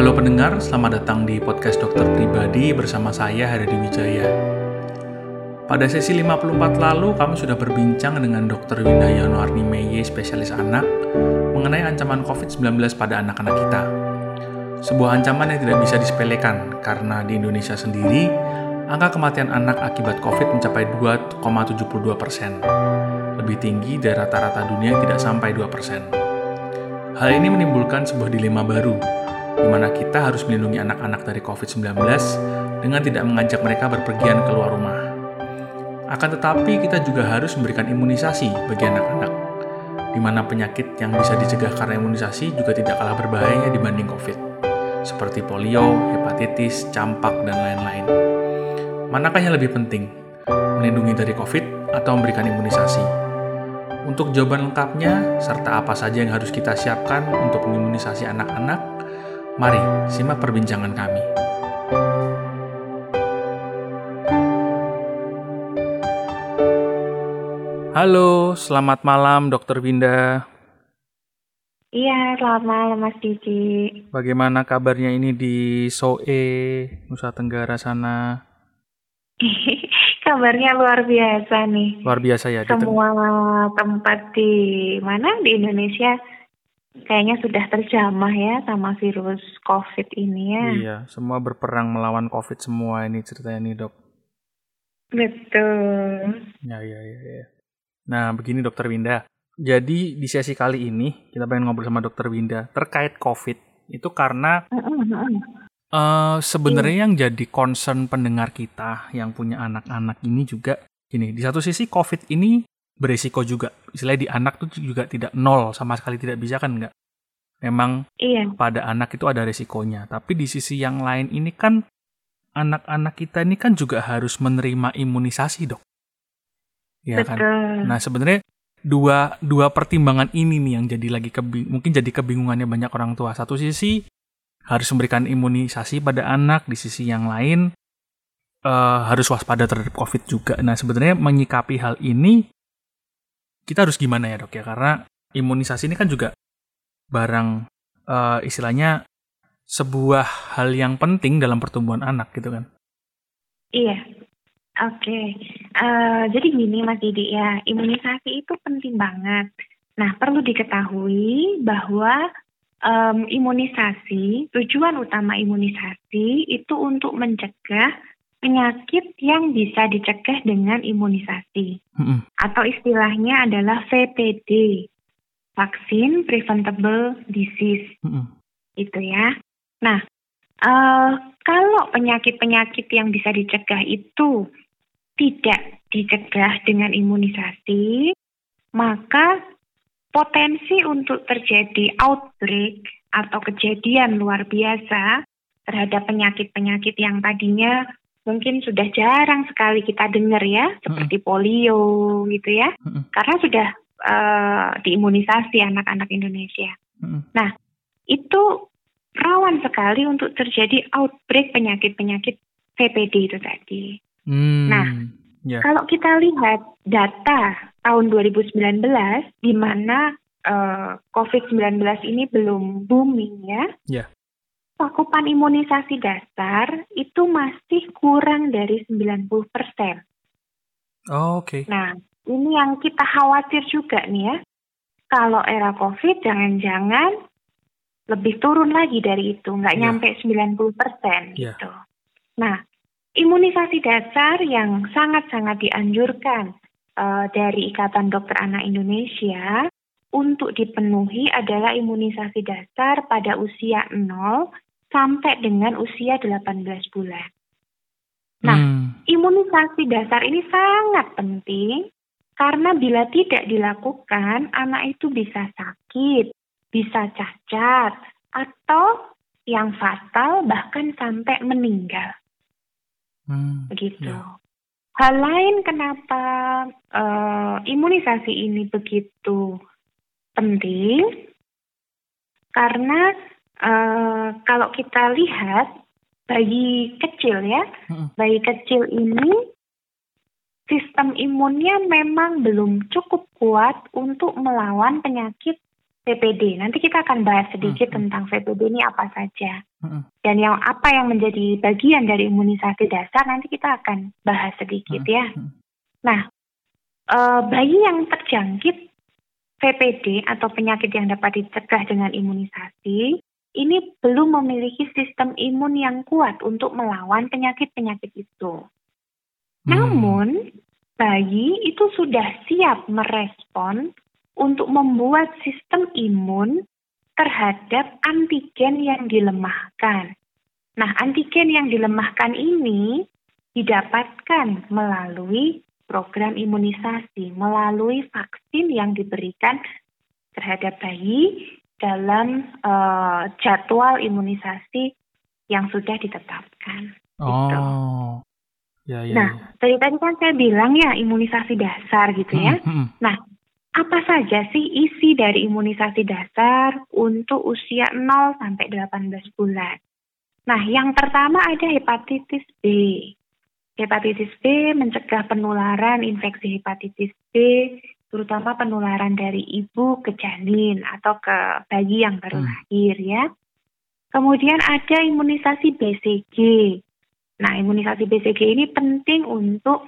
Halo pendengar, selamat datang di podcast dokter pribadi bersama saya Haryadi Wijaya. Pada sesi 54 lalu, kami sudah berbincang dengan Dr. Winda Yonoarni Meye, spesialis anak, mengenai ancaman COVID-19 pada anak-anak kita. Sebuah ancaman yang tidak bisa disepelekan, karena di Indonesia sendiri, angka kematian anak akibat COVID mencapai 2,72 persen. Lebih tinggi dari rata-rata dunia yang tidak sampai 2 persen. Hal ini menimbulkan sebuah dilema baru, di mana kita harus melindungi anak-anak dari COVID-19 dengan tidak mengajak mereka berpergian keluar rumah. Akan tetapi, kita juga harus memberikan imunisasi bagi anak-anak, di mana penyakit yang bisa dicegah karena imunisasi juga tidak kalah berbahayanya dibanding COVID, seperti polio, hepatitis, campak, dan lain-lain. Manakah yang lebih penting, melindungi dari COVID atau memberikan imunisasi? Untuk jawaban lengkapnya, serta apa saja yang harus kita siapkan untuk mengimunisasi anak-anak, mari simak perbincangan kami. Halo, selamat malam Dokter Winda. Iya, selamat malam Mas Didi. Bagaimana kabarnya ini di Soe, Nusa Tenggara sana? Kabarnya luar biasa nih. Luar biasa ya. di Semua tempat di mana di Indonesia kayaknya sudah terjamah ya sama virus COVID ini ya. Iya, semua berperang melawan COVID semua ini ceritanya nih dok. Betul. Ya, ya, ya, ya. Nah, begini Dokter Winda. Jadi di sesi kali ini kita pengen ngobrol sama Dokter Winda terkait COVID. Itu karena eh sebenarnya yang jadi concern pendengar kita yang punya anak-anak ini juga gini. Di satu sisi COVID ini beresiko juga. Istilahnya di anak tuh juga tidak nol sama sekali tidak bisa kan nggak? Memang Iya, pada anak itu ada resikonya. Tapi di sisi yang lain ini kan anak-anak kita ini kan juga harus menerima imunisasi dok. Ya kan? betul. Nah sebenarnya dua dua pertimbangan ini nih yang jadi lagi kebing mungkin jadi kebingungannya banyak orang tua. Satu sisi harus memberikan imunisasi pada anak, di sisi yang lain eh, harus waspada terhadap COVID juga. Nah sebenarnya menyikapi hal ini kita harus gimana ya dok ya? Karena imunisasi ini kan juga barang eh, istilahnya sebuah hal yang penting dalam pertumbuhan anak gitu kan. Iya. Oke. Eh, jadi gini Mas Didi ya, imunisasi itu penting banget. Nah, perlu diketahui bahwa em, imunisasi, tujuan utama imunisasi itu untuk mencegah penyakit yang bisa dicegah dengan imunisasi. Mm-mm. Atau istilahnya adalah VPD, Vaksin Preventable Disease Mm-mm. itu ya. Nah, eh, kalau penyakit-penyakit yang bisa dicegah itu tidak dicegah dengan imunisasi, maka potensi untuk terjadi outbreak atau kejadian luar biasa terhadap penyakit-penyakit yang tadinya mungkin sudah jarang sekali kita dengar ya, seperti polio gitu ya, karena sudah eh, diimunisasi anak-anak Indonesia Mm-mm. itu rawan sekali untuk terjadi outbreak penyakit-penyakit VPD itu tadi. Hmm. Nah, ya. Kalau kita lihat data tahun 2019 di mana eh, COVID-19 ini belum booming ya. Ya. Cakupan imunisasi dasar itu masih kurang dari 90%. Oh, Oke. Nah, ini yang kita khawatir juga nih ya. Kalau era COVID jangan-jangan lebih turun lagi dari itu, nggak Iya. nyampe 90% Iya. gitu. Nah, imunisasi dasar yang sangat-sangat dianjurkan eh, dari Ikatan Dokter Anak Indonesia untuk dipenuhi adalah imunisasi dasar pada usia 0 sampai dengan usia 18 bulan. Nah, Hmm. Imunisasi dasar ini sangat penting karena bila tidak dilakukan, anak itu bisa sakit, bisa cacat, atau yang fatal bahkan sampai meninggal. Hmm. Begitu. Ya. Hal lain kenapa eh, imunisasi ini begitu penting karena eh, kalau kita lihat bayi kecil ya, Mm-mm. bayi kecil ini sistem imunnya memang belum cukup kuat untuk melawan penyakit VPD. Nanti kita akan bahas sedikit hmm. tentang VPD ini apa saja. Hmm. Dan yang apa yang menjadi bagian dari imunisasi dasar nanti kita akan bahas sedikit hmm. ya. Nah, e, bayi yang terjangkit VPD atau penyakit yang dapat dicegah dengan imunisasi ini belum memiliki sistem imun yang kuat untuk melawan penyakit-penyakit itu. Hmm. Namun, bayi itu sudah siap merespon untuk membuat sistem imun terhadap antigen yang dilemahkan. Nah, antigen yang dilemahkan ini didapatkan melalui program imunisasi, melalui vaksin yang diberikan terhadap bayi dalam uh, jadwal imunisasi yang sudah ditetapkan. Gitu. Oh, gitu. ya, ya. Nah, dari tadi kan saya bilang ya imunisasi dasar gitu ya. Hmm, hmm. Nah, apa saja sih isi dari imunisasi dasar untuk usia 0 sampai 18 bulan? Nah, yang pertama ada hepatitis B. Hepatitis B mencegah penularan infeksi hepatitis B, terutama penularan dari ibu ke janin atau ke bayi yang baru hmm. lahir ya. Kemudian ada imunisasi BCG. Nah, imunisasi BCG ini penting untuk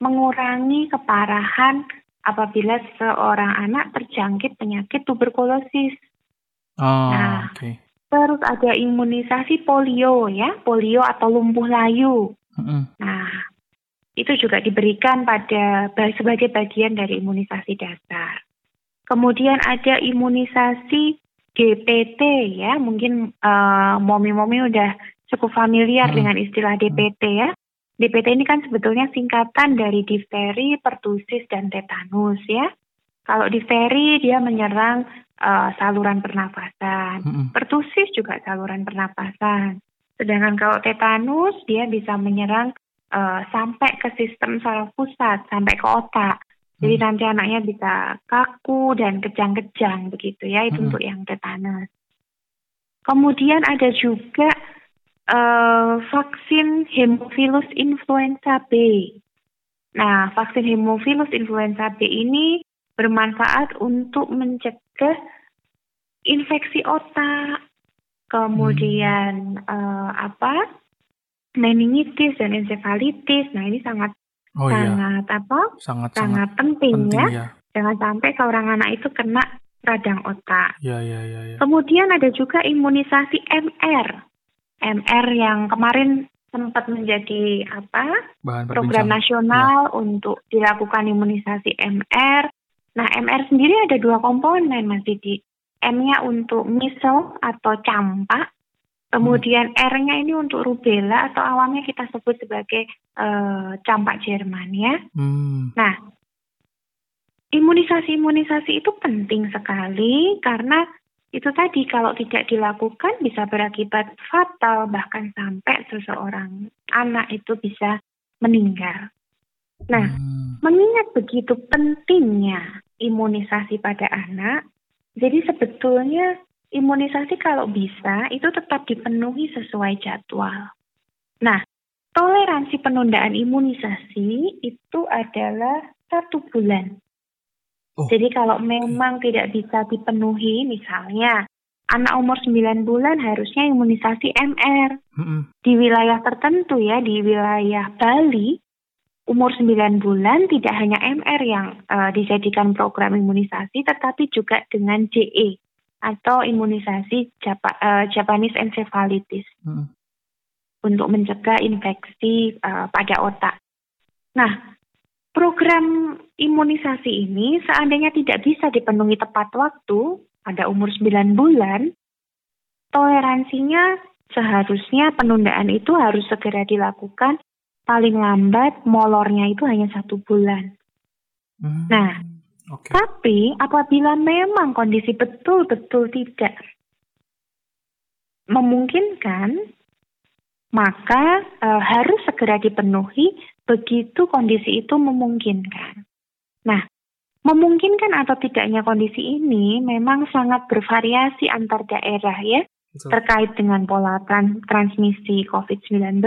mengurangi keparahan apabila seorang anak terjangkit penyakit tuberkulosis. Oh, nah, okay. terus ada imunisasi polio ya, polio atau lumpuh layu. Mm-hmm. Nah, itu juga diberikan pada sebagai bagian dari imunisasi dasar. Kemudian ada imunisasi GPT ya, mungkin uh, momi-momi udah cukup familiar hmm. dengan istilah DPT ya. DPT ini kan sebetulnya singkatan dari difteri, pertusis, dan tetanus ya. Kalau difteri dia menyerang uh, saluran pernafasan, mm -hmm. pertusis juga saluran pernafasan. Sedangkan kalau tetanus dia bisa menyerang uh, sampai ke sistem saraf pusat, sampai ke otak. Jadi hmm. nanti anaknya bisa kaku dan kejang-kejang begitu ya, itu hmm. untuk yang tetanus. Kemudian ada juga uh, vaksin hemofilus influenza B. Nah, vaksin hemofilus influenza B ini bermanfaat untuk mencegah infeksi otak, kemudian hmm. uh, apa meningitis dan encefalitis. Nah, ini sangat oh, iya. sangat iya. apa? Sangat sangat, penting, penting ya. ya. Jangan sampai seorang anak itu kena radang otak. Ya, ya, ya, ya. Kemudian ada juga imunisasi MR. MR yang kemarin sempat menjadi apa Bahan program nasional ya. untuk dilakukan imunisasi MR. Nah MR sendiri ada dua komponen Mas Didi. M-nya untuk misel atau campak, kemudian hmm. R-nya ini untuk rubella atau awamnya kita sebut sebagai uh, campak Jerman ya. Hmm. Nah imunisasi-imunisasi itu penting sekali karena itu tadi kalau tidak dilakukan bisa berakibat fatal bahkan sampai seseorang anak itu bisa meninggal. Nah, hmm. mengingat begitu pentingnya imunisasi pada anak, jadi sebetulnya imunisasi kalau bisa itu tetap dipenuhi sesuai jadwal. Nah, toleransi penundaan imunisasi itu adalah satu bulan Oh. Jadi kalau memang tidak bisa dipenuhi, misalnya anak umur 9 bulan harusnya imunisasi MR. Mm-hmm. Di wilayah tertentu ya, di wilayah Bali, umur 9 bulan tidak hanya MR yang uh, dijadikan program imunisasi, tetapi juga dengan JE atau imunisasi Japa, uh, Japanese encephalitis mm. untuk mencegah infeksi uh, pada otak. Nah, Program imunisasi ini seandainya tidak bisa dipenuhi tepat waktu pada umur 9 bulan, toleransinya seharusnya penundaan itu harus segera dilakukan paling lambat molornya itu hanya satu bulan. Hmm, nah, okay. tapi apabila memang kondisi betul-betul tidak memungkinkan, maka e, harus segera dipenuhi begitu kondisi itu memungkinkan. Nah, memungkinkan atau tidaknya kondisi ini memang sangat bervariasi antar daerah ya, Betul. terkait dengan pola trans transmisi COVID-19,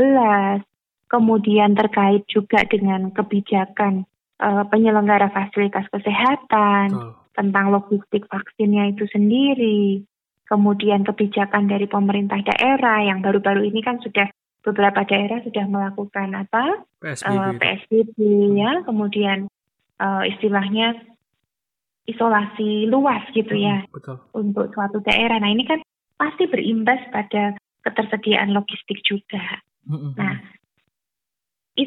kemudian terkait juga dengan kebijakan uh, penyelenggara fasilitas kesehatan, Betul. tentang logistik vaksinnya itu sendiri, kemudian kebijakan dari pemerintah daerah yang baru-baru ini kan sudah beberapa daerah sudah melakukan apa PSBB, uh, eh, PSBB ya, kemudian uh, istilahnya isolasi luas gitu ya hmm, betul. untuk suatu daerah. Nah ini kan pasti berimbas pada ketersediaan logistik juga. Hmm, hmm, nah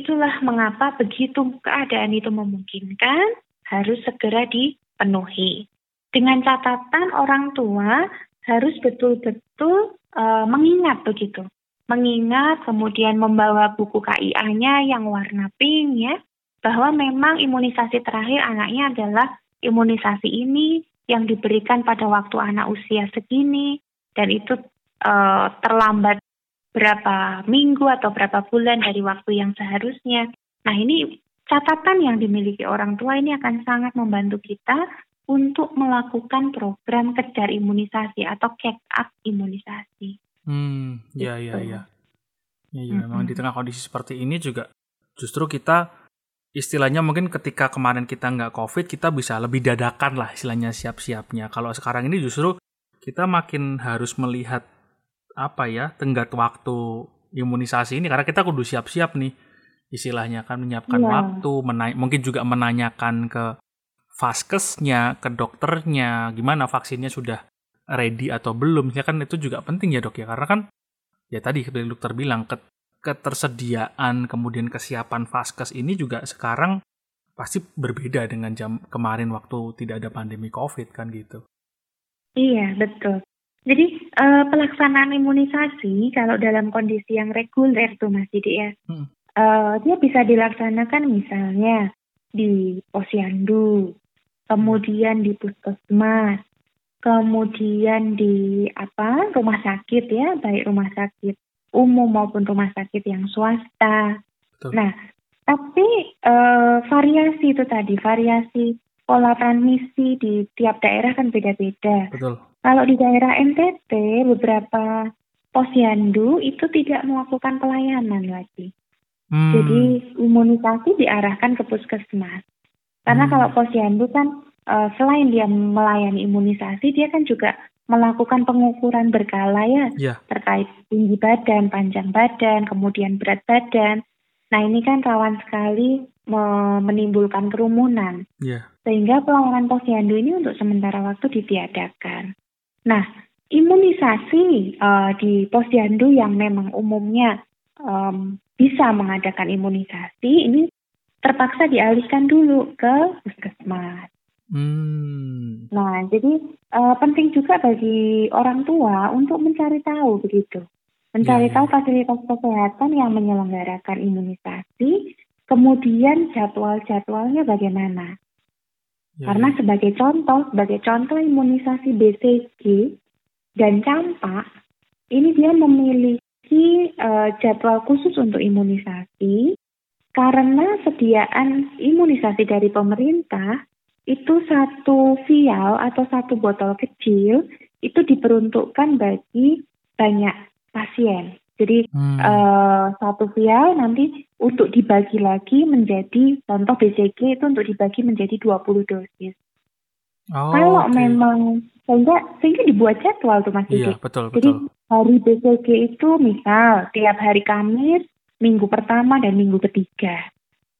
itulah mengapa begitu keadaan itu memungkinkan harus segera dipenuhi. Dengan catatan orang tua harus betul-betul uh, mengingat begitu. Mengingat kemudian membawa buku KIA-nya yang warna pink ya, bahwa memang imunisasi terakhir anaknya adalah imunisasi ini yang diberikan pada waktu anak usia segini dan itu uh, terlambat berapa minggu atau berapa bulan dari waktu yang seharusnya. Nah ini catatan yang dimiliki orang tua ini akan sangat membantu kita untuk melakukan program kejar imunisasi atau catch up imunisasi. Hmm, ya ya gitu. ya. Ya, ya memang di tengah kondisi seperti ini juga justru kita istilahnya mungkin ketika kemarin kita nggak covid kita bisa lebih dadakan lah istilahnya siap-siapnya. Kalau sekarang ini justru kita makin harus melihat apa ya tenggat waktu imunisasi ini karena kita kudu siap-siap nih istilahnya kan menyiapkan ya. waktu mungkin juga menanyakan ke vaskesnya, ke dokternya, gimana vaksinnya sudah ready atau belum. Ya kan itu juga penting ya dok ya, karena kan ya tadi seperti dokter bilang ke ketersediaan kemudian kesiapan vaskes ini juga sekarang pasti berbeda dengan jam kemarin waktu tidak ada pandemi COVID kan gitu. Iya betul. Jadi uh, pelaksanaan imunisasi kalau dalam kondisi yang reguler tuh Mas Didi ya, hmm. uh, dia bisa dilaksanakan misalnya di posyandu, kemudian di puskesmas, kemudian di apa rumah sakit ya, baik rumah sakit umum maupun rumah sakit yang swasta. Betul. Nah, tapi uh, variasi itu tadi, variasi pola transmisi di tiap daerah kan beda-beda. Kalau di daerah NTT beberapa posyandu itu tidak melakukan pelayanan lagi. Hmm. Jadi imunisasi diarahkan ke puskesmas. Karena hmm. kalau posyandu kan uh, selain dia melayani imunisasi, dia kan juga melakukan pengukuran berkala ya yeah. terkait tinggi badan, panjang badan, kemudian berat badan. Nah ini kan rawan sekali menimbulkan kerumunan. Yeah. Sehingga pelayanan posyandu ini untuk sementara waktu ditiadakan. Nah imunisasi uh, di posyandu yang memang umumnya um, bisa mengadakan imunisasi ini terpaksa dialihkan dulu ke puskesmas. Hmm. Nah, jadi uh, penting juga bagi orang tua untuk mencari tahu begitu, mencari ya, ya. tahu fasilitas kesehatan yang menyelenggarakan imunisasi, kemudian jadwal-jadwalnya bagaimana. Ya, Karena ya. sebagai contoh, sebagai contoh imunisasi BCG dan campak, ini dia memiliki uh, jadwal khusus untuk imunisasi karena sediaan imunisasi dari pemerintah itu satu vial atau satu botol kecil itu diperuntukkan bagi banyak pasien. Jadi hmm. uh, satu vial nanti untuk dibagi lagi menjadi contoh BCG itu untuk dibagi menjadi 20 dosis. Oh, Kalau okay. memang sehingga sehingga dibuat jadwal tuh Mas Iya, betul, Jadi hari BCG itu misal tiap hari Kamis minggu pertama dan minggu ketiga.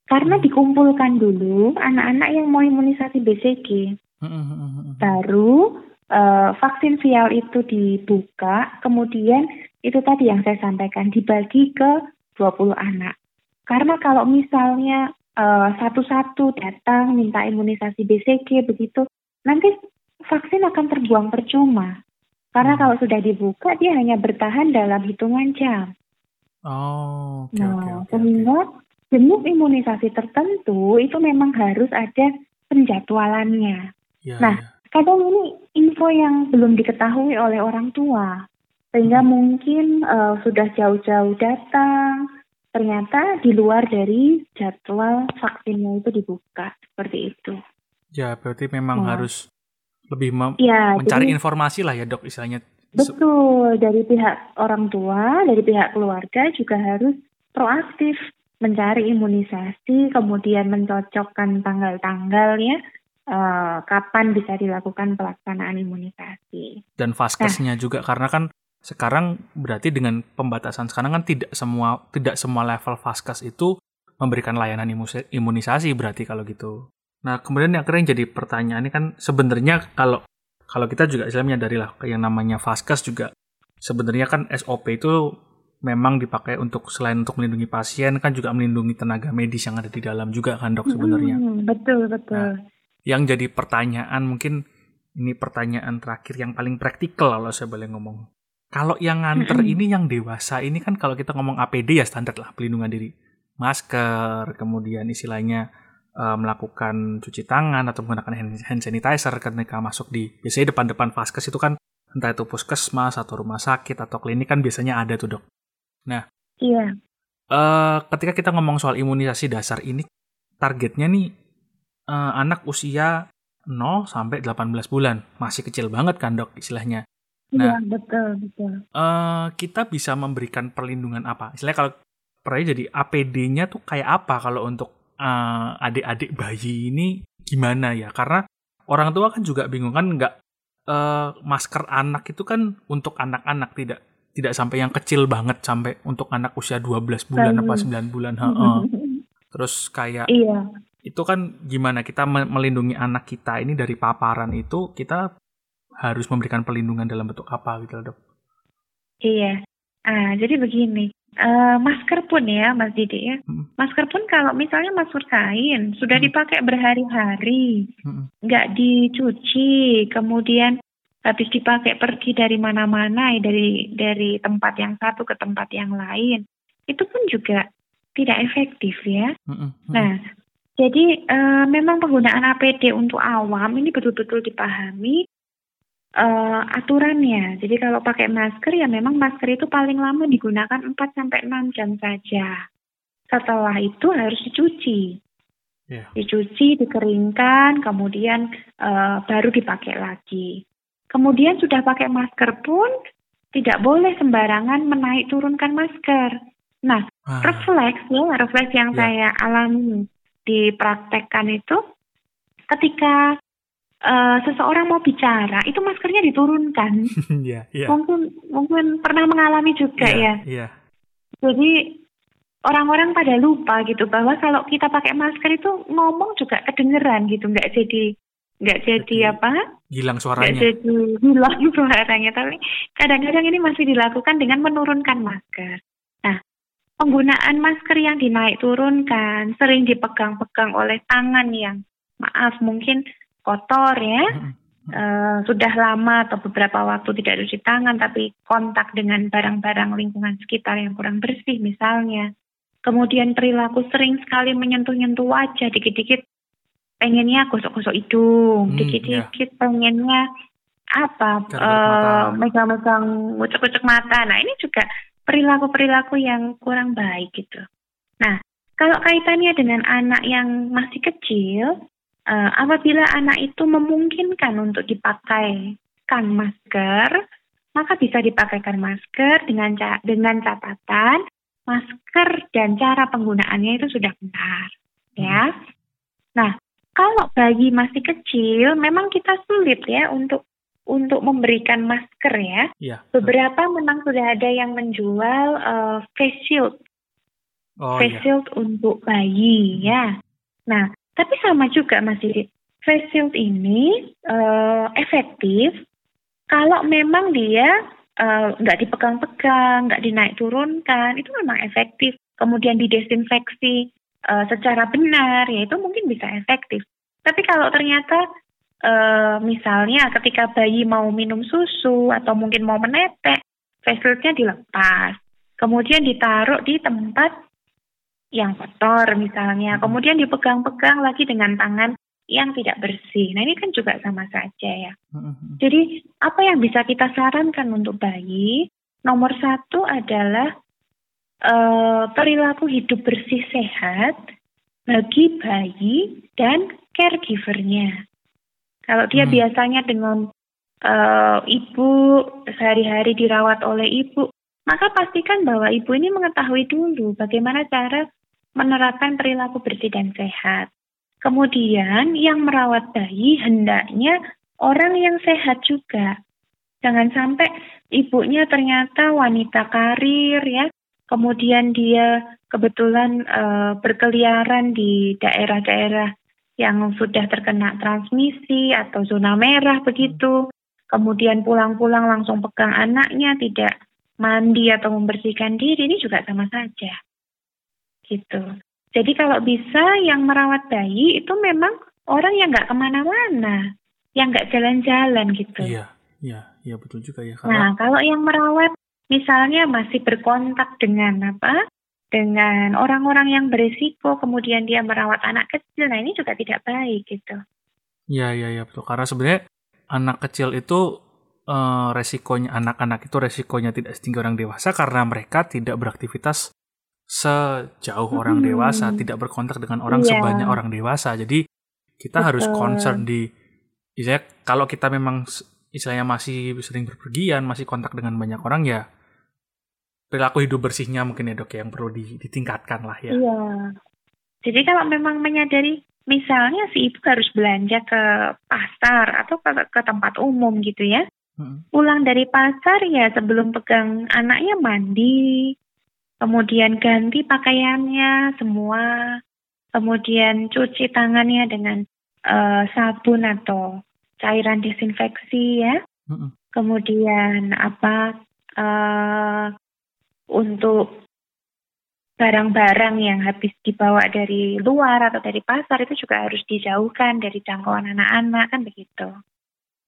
Karena hmm. dikumpulkan dulu anak-anak yang mau imunisasi BCG. Hmm, Baru uh, vaksin vial itu dibuka, kemudian itu tadi yang saya sampaikan dibagi ke 20 anak. Karena kalau misalnya uh, satu-satu datang minta imunisasi BCG begitu, nanti vaksin akan terbuang percuma. Karena hmm. kalau sudah dibuka dia hanya bertahan dalam hitungan jam. Oh, okay, nah, okay, okay, sehingga okay. jenis imunisasi tertentu itu memang harus ada penjadwalannya. Ya, nah, ya. kadang ini info yang belum diketahui oleh orang tua, sehingga hmm. mungkin uh, sudah jauh-jauh datang, ternyata di luar dari jadwal vaksinnya itu dibuka seperti itu. Ya, berarti memang nah. harus lebih ya, mencari jadi, informasi lah ya dok, istilahnya Betul, dari pihak orang tua, dari pihak keluarga juga harus proaktif mencari imunisasi, kemudian mencocokkan tanggal-tanggalnya uh, kapan bisa dilakukan pelaksanaan imunisasi. Dan vaskesnya nah, juga karena kan sekarang berarti dengan pembatasan sekarang kan tidak semua tidak semua level vaskes itu memberikan layanan imunisasi berarti kalau gitu. Nah kemudian yang akhirnya jadi pertanyaan ini kan sebenarnya kalau kalau kita juga istilahnya menyadari lah yang namanya vaskes juga sebenarnya kan SOP itu memang dipakai untuk selain untuk melindungi pasien kan juga melindungi tenaga medis yang ada di dalam juga kan dok sebenarnya. Hmm, betul betul. Nah, yang jadi pertanyaan mungkin ini pertanyaan terakhir yang paling praktikal kalau saya boleh ngomong. Kalau yang nganter ini yang dewasa ini kan kalau kita ngomong APD ya standar lah pelindungan diri. Masker, kemudian istilahnya uh, melakukan cuci tangan atau menggunakan hand, sanitizer ketika masuk di biasanya depan-depan vaskes itu kan entah itu puskesmas atau rumah sakit atau klinik kan biasanya ada tuh dok. Nah, iya. Uh, ketika kita ngomong soal imunisasi dasar ini targetnya nih uh, anak usia 0 sampai 18 bulan. Masih kecil banget kan dok istilahnya. Nah, iya, betul, betul. Uh, kita bisa memberikan perlindungan apa? Istilahnya kalau pernah jadi APD-nya tuh kayak apa kalau untuk uh, adik-adik bayi ini gimana ya? Karena orang tua kan juga bingung kan nggak uh, masker anak itu kan untuk anak-anak tidak tidak sampai yang kecil banget sampai untuk anak usia 12 bulan apa 9 bulan. -uh. Terus kayak iya itu kan gimana kita melindungi anak kita ini dari paparan itu kita harus memberikan perlindungan dalam bentuk apa gitu dok? Iya, ah, jadi begini, uh, masker pun ya Mas Didi ya, hmm. masker pun kalau misalnya masker kain sudah hmm. dipakai berhari-hari, hmm. nggak dicuci, kemudian habis dipakai pergi dari mana-mana dari dari tempat yang satu ke tempat yang lain, itu pun juga tidak efektif ya. Hmm. Nah jadi uh, memang penggunaan APD untuk awam ini betul-betul dipahami uh, aturannya. Jadi kalau pakai masker ya memang masker itu paling lama digunakan 4 sampai 6 jam saja. Setelah itu harus dicuci. Yeah. Dicuci, dikeringkan, kemudian uh, baru dipakai lagi. Kemudian sudah pakai masker pun tidak boleh sembarangan menaik turunkan masker. Nah, ah. refleks ya, refleks yang yeah. saya alami dipraktekkan itu ketika uh, seseorang mau bicara itu maskernya diturunkan. yeah, yeah. Mungkin mungkin pernah mengalami juga yeah, ya. Yeah. Jadi orang-orang pada lupa gitu bahwa kalau kita pakai masker itu ngomong juga kedengeran gitu, nggak jadi nggak jadi, jadi apa? Hilang suaranya. Nggak jadi hilang suaranya, tapi kadang-kadang ini masih dilakukan dengan menurunkan masker penggunaan masker yang dinaik turunkan sering dipegang-pegang oleh tangan yang maaf mungkin kotor ya. Uh, sudah lama atau beberapa waktu tidak cuci tangan tapi kontak dengan barang-barang lingkungan sekitar yang kurang bersih misalnya. Kemudian perilaku sering sekali menyentuh-nyentuh wajah dikit-dikit. Pengennya gosok-gosok hidung hmm, dikit-dikit ya. pengennya apa uh, megang-megang ucek-ucek mata. Nah ini juga perilaku-perilaku yang kurang baik gitu. Nah, kalau kaitannya dengan anak yang masih kecil, uh, apabila anak itu memungkinkan untuk dipakaikan masker, maka bisa dipakaikan masker dengan dengan catatan masker dan cara penggunaannya itu sudah benar, ya. Nah, kalau bayi masih kecil, memang kita sulit ya untuk untuk memberikan masker ya. ya Beberapa memang sudah ada yang menjual uh, face shield. Oh, face iya. shield untuk bayi ya. Nah, tapi sama juga masih face shield ini uh, efektif kalau memang dia eh, nggak uh, dipegang-pegang, nggak dinaik turunkan, itu memang efektif. Kemudian didesinfeksi uh, secara benar, ya itu mungkin bisa efektif. Tapi kalau ternyata uh, misalnya ketika bayi mau minum susu atau mungkin mau menetek, face dilepas. Kemudian ditaruh di tempat yang kotor misalnya. Hmm. Kemudian dipegang-pegang lagi dengan tangan yang tidak bersih. Nah ini kan juga sama saja ya. Hmm. Jadi apa yang bisa kita sarankan untuk bayi? Nomor satu adalah uh, perilaku hidup bersih sehat bagi bayi dan caregivernya. Kalau dia hmm. biasanya dengan uh, ibu sehari-hari dirawat oleh ibu, maka pastikan bahwa ibu ini mengetahui dulu bagaimana cara menerapkan perilaku bersih dan sehat. Kemudian yang merawat bayi hendaknya orang yang sehat juga. Jangan sampai ibunya ternyata wanita karir ya, kemudian dia kebetulan e, berkeliaran di daerah-daerah yang sudah terkena transmisi atau zona merah begitu. Kemudian pulang-pulang langsung pegang anaknya, tidak mandi atau membersihkan diri, ini juga sama saja. Gitu. Jadi kalau bisa yang merawat bayi itu memang orang yang nggak ke mana-mana, yang nggak jalan-jalan gitu. Iya, iya, iya betul juga ya. Kalau... Nah kalau yang merawat misalnya masih berkontak dengan apa? Dengan orang-orang yang berisiko, kemudian dia merawat anak kecil, nah ini juga tidak baik gitu. Iya, iya, iya betul. Karena sebenarnya anak kecil itu uh, resikonya anak-anak itu resikonya tidak setinggi orang dewasa karena mereka tidak beraktivitas sejauh hmm. orang dewasa, tidak berkontak dengan orang yeah. sebanyak orang dewasa. Jadi kita Betul. harus concern di istilahnya kalau kita memang istilahnya masih sering berpergian, masih kontak dengan banyak orang ya perilaku hidup bersihnya mungkin ya dok ya, yang perlu ditingkatkan lah ya. Iya. Jadi kalau memang menyadari misalnya si ibu harus belanja ke pasar atau ke, ke tempat umum gitu ya. Hmm. Pulang dari pasar ya sebelum pegang anaknya mandi, kemudian ganti pakaiannya semua, kemudian cuci tangannya dengan uh, sabun atau cairan desinfeksi ya. Mm-hmm. Kemudian apa uh, untuk barang-barang yang habis dibawa dari luar atau dari pasar itu juga harus dijauhkan dari jangkauan anak-anak kan begitu.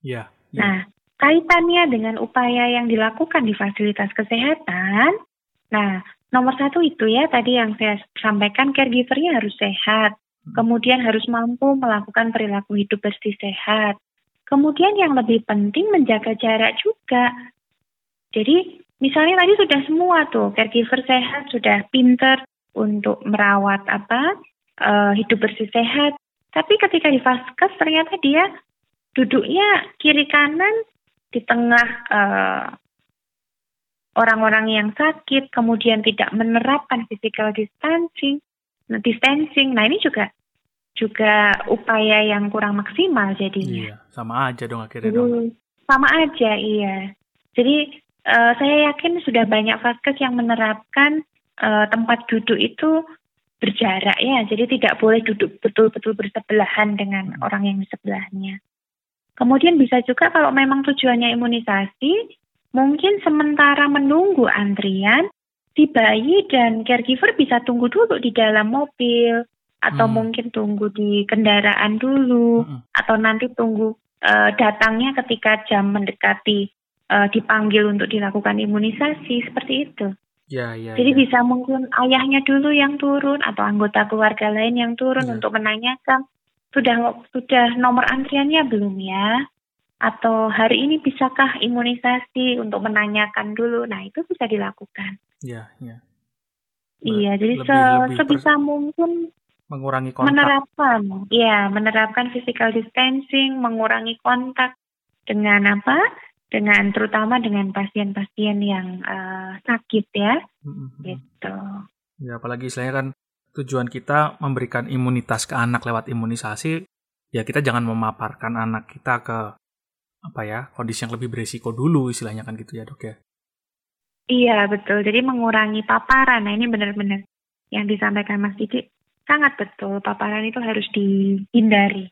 Yeah, yeah. Nah, kaitannya dengan upaya yang dilakukan di fasilitas kesehatan, nah Nomor satu itu ya tadi yang saya sampaikan caregivernya harus sehat, kemudian harus mampu melakukan perilaku hidup bersih sehat. Kemudian yang lebih penting menjaga jarak juga. Jadi misalnya tadi sudah semua tuh caregiver sehat sudah pinter untuk merawat apa uh, hidup bersih sehat. Tapi ketika di vaskes ternyata dia duduknya kiri kanan di tengah uh, orang-orang yang sakit, kemudian tidak menerapkan physical distancing, distancing. Nah ini juga juga upaya yang kurang maksimal jadinya. Iya, sama aja dong akhirnya dong. Sama aja, iya. Jadi uh, saya yakin sudah banyak vaskes yang menerapkan uh, tempat duduk itu berjarak ya, jadi tidak boleh duduk betul-betul bersebelahan dengan orang yang di sebelahnya. Kemudian bisa juga kalau memang tujuannya imunisasi, Mungkin sementara menunggu antrian, si bayi dan caregiver bisa tunggu dulu di dalam mobil atau hmm. mungkin tunggu di kendaraan dulu hmm. atau nanti tunggu uh, datangnya ketika jam mendekati uh, dipanggil untuk dilakukan imunisasi seperti itu. Ya, ya, Jadi ya. bisa mungkin ayahnya dulu yang turun atau anggota keluarga lain yang turun ya. untuk menanyakan sudah sudah nomor antriannya belum ya? Atau hari ini bisakah imunisasi untuk menanyakan dulu. Nah, itu bisa dilakukan. Iya, iya. Iya, jadi lebih, se lebih sebisa mungkin mengurangi kontak. Menerapkan, iya, menerapkan physical distancing, mengurangi kontak dengan apa? Dengan terutama dengan pasien-pasien yang uh, sakit ya. Mm-hmm. Gitu. Ya, apalagi istilahnya kan tujuan kita memberikan imunitas ke anak lewat imunisasi, ya kita jangan memaparkan anak kita ke apa ya kondisi yang lebih beresiko dulu istilahnya kan gitu ya dok ya? Iya betul. Jadi mengurangi paparan. Nah ini benar-benar yang disampaikan Mas Didi sangat betul. Paparan itu harus dihindari.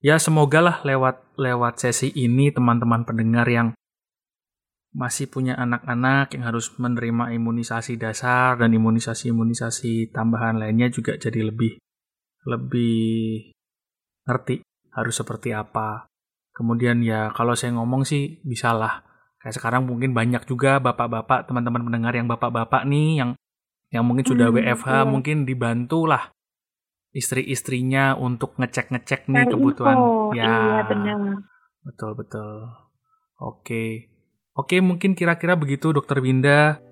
Ya semoga lah lewat lewat sesi ini teman-teman pendengar yang masih punya anak-anak yang harus menerima imunisasi dasar dan imunisasi-imunisasi tambahan lainnya juga jadi lebih lebih ngerti harus seperti apa Kemudian ya kalau saya ngomong sih bisalah. Kayak sekarang mungkin banyak juga bapak-bapak, teman-teman pendengar yang bapak-bapak nih yang yang mungkin sudah hmm, WFH iya. mungkin dibantulah istri-istrinya untuk ngecek-ngecek nih kebutuhan. Info. Ya. Iya benar. Betul betul. Oke. Oke, mungkin kira-kira begitu Dokter Winda.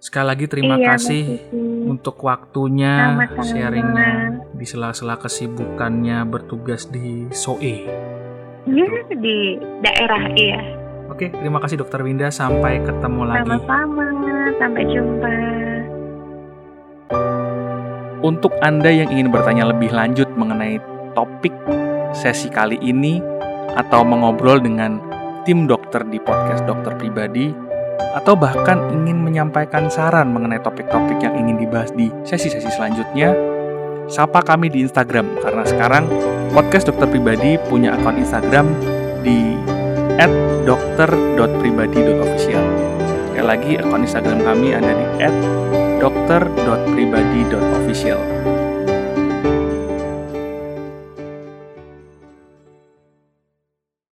Sekali lagi terima iya, kasih untuk waktunya, sharingnya di sela-sela kesibukannya bertugas di SOE. Iya, di daerah iya. Oke, terima kasih Dokter Winda. Sampai ketemu lagi. Sama-sama. Sampai jumpa. Untuk Anda yang ingin bertanya lebih lanjut mengenai topik sesi kali ini atau mengobrol dengan tim dokter di podcast dokter pribadi atau bahkan ingin menyampaikan saran mengenai topik-topik yang ingin dibahas di sesi-sesi selanjutnya, sapa kami di Instagram karena sekarang podcast dokter pribadi punya akun Instagram di @dokter.pribadi.official. Sekali lagi akun Instagram kami ada di @dokter.pribadi.official.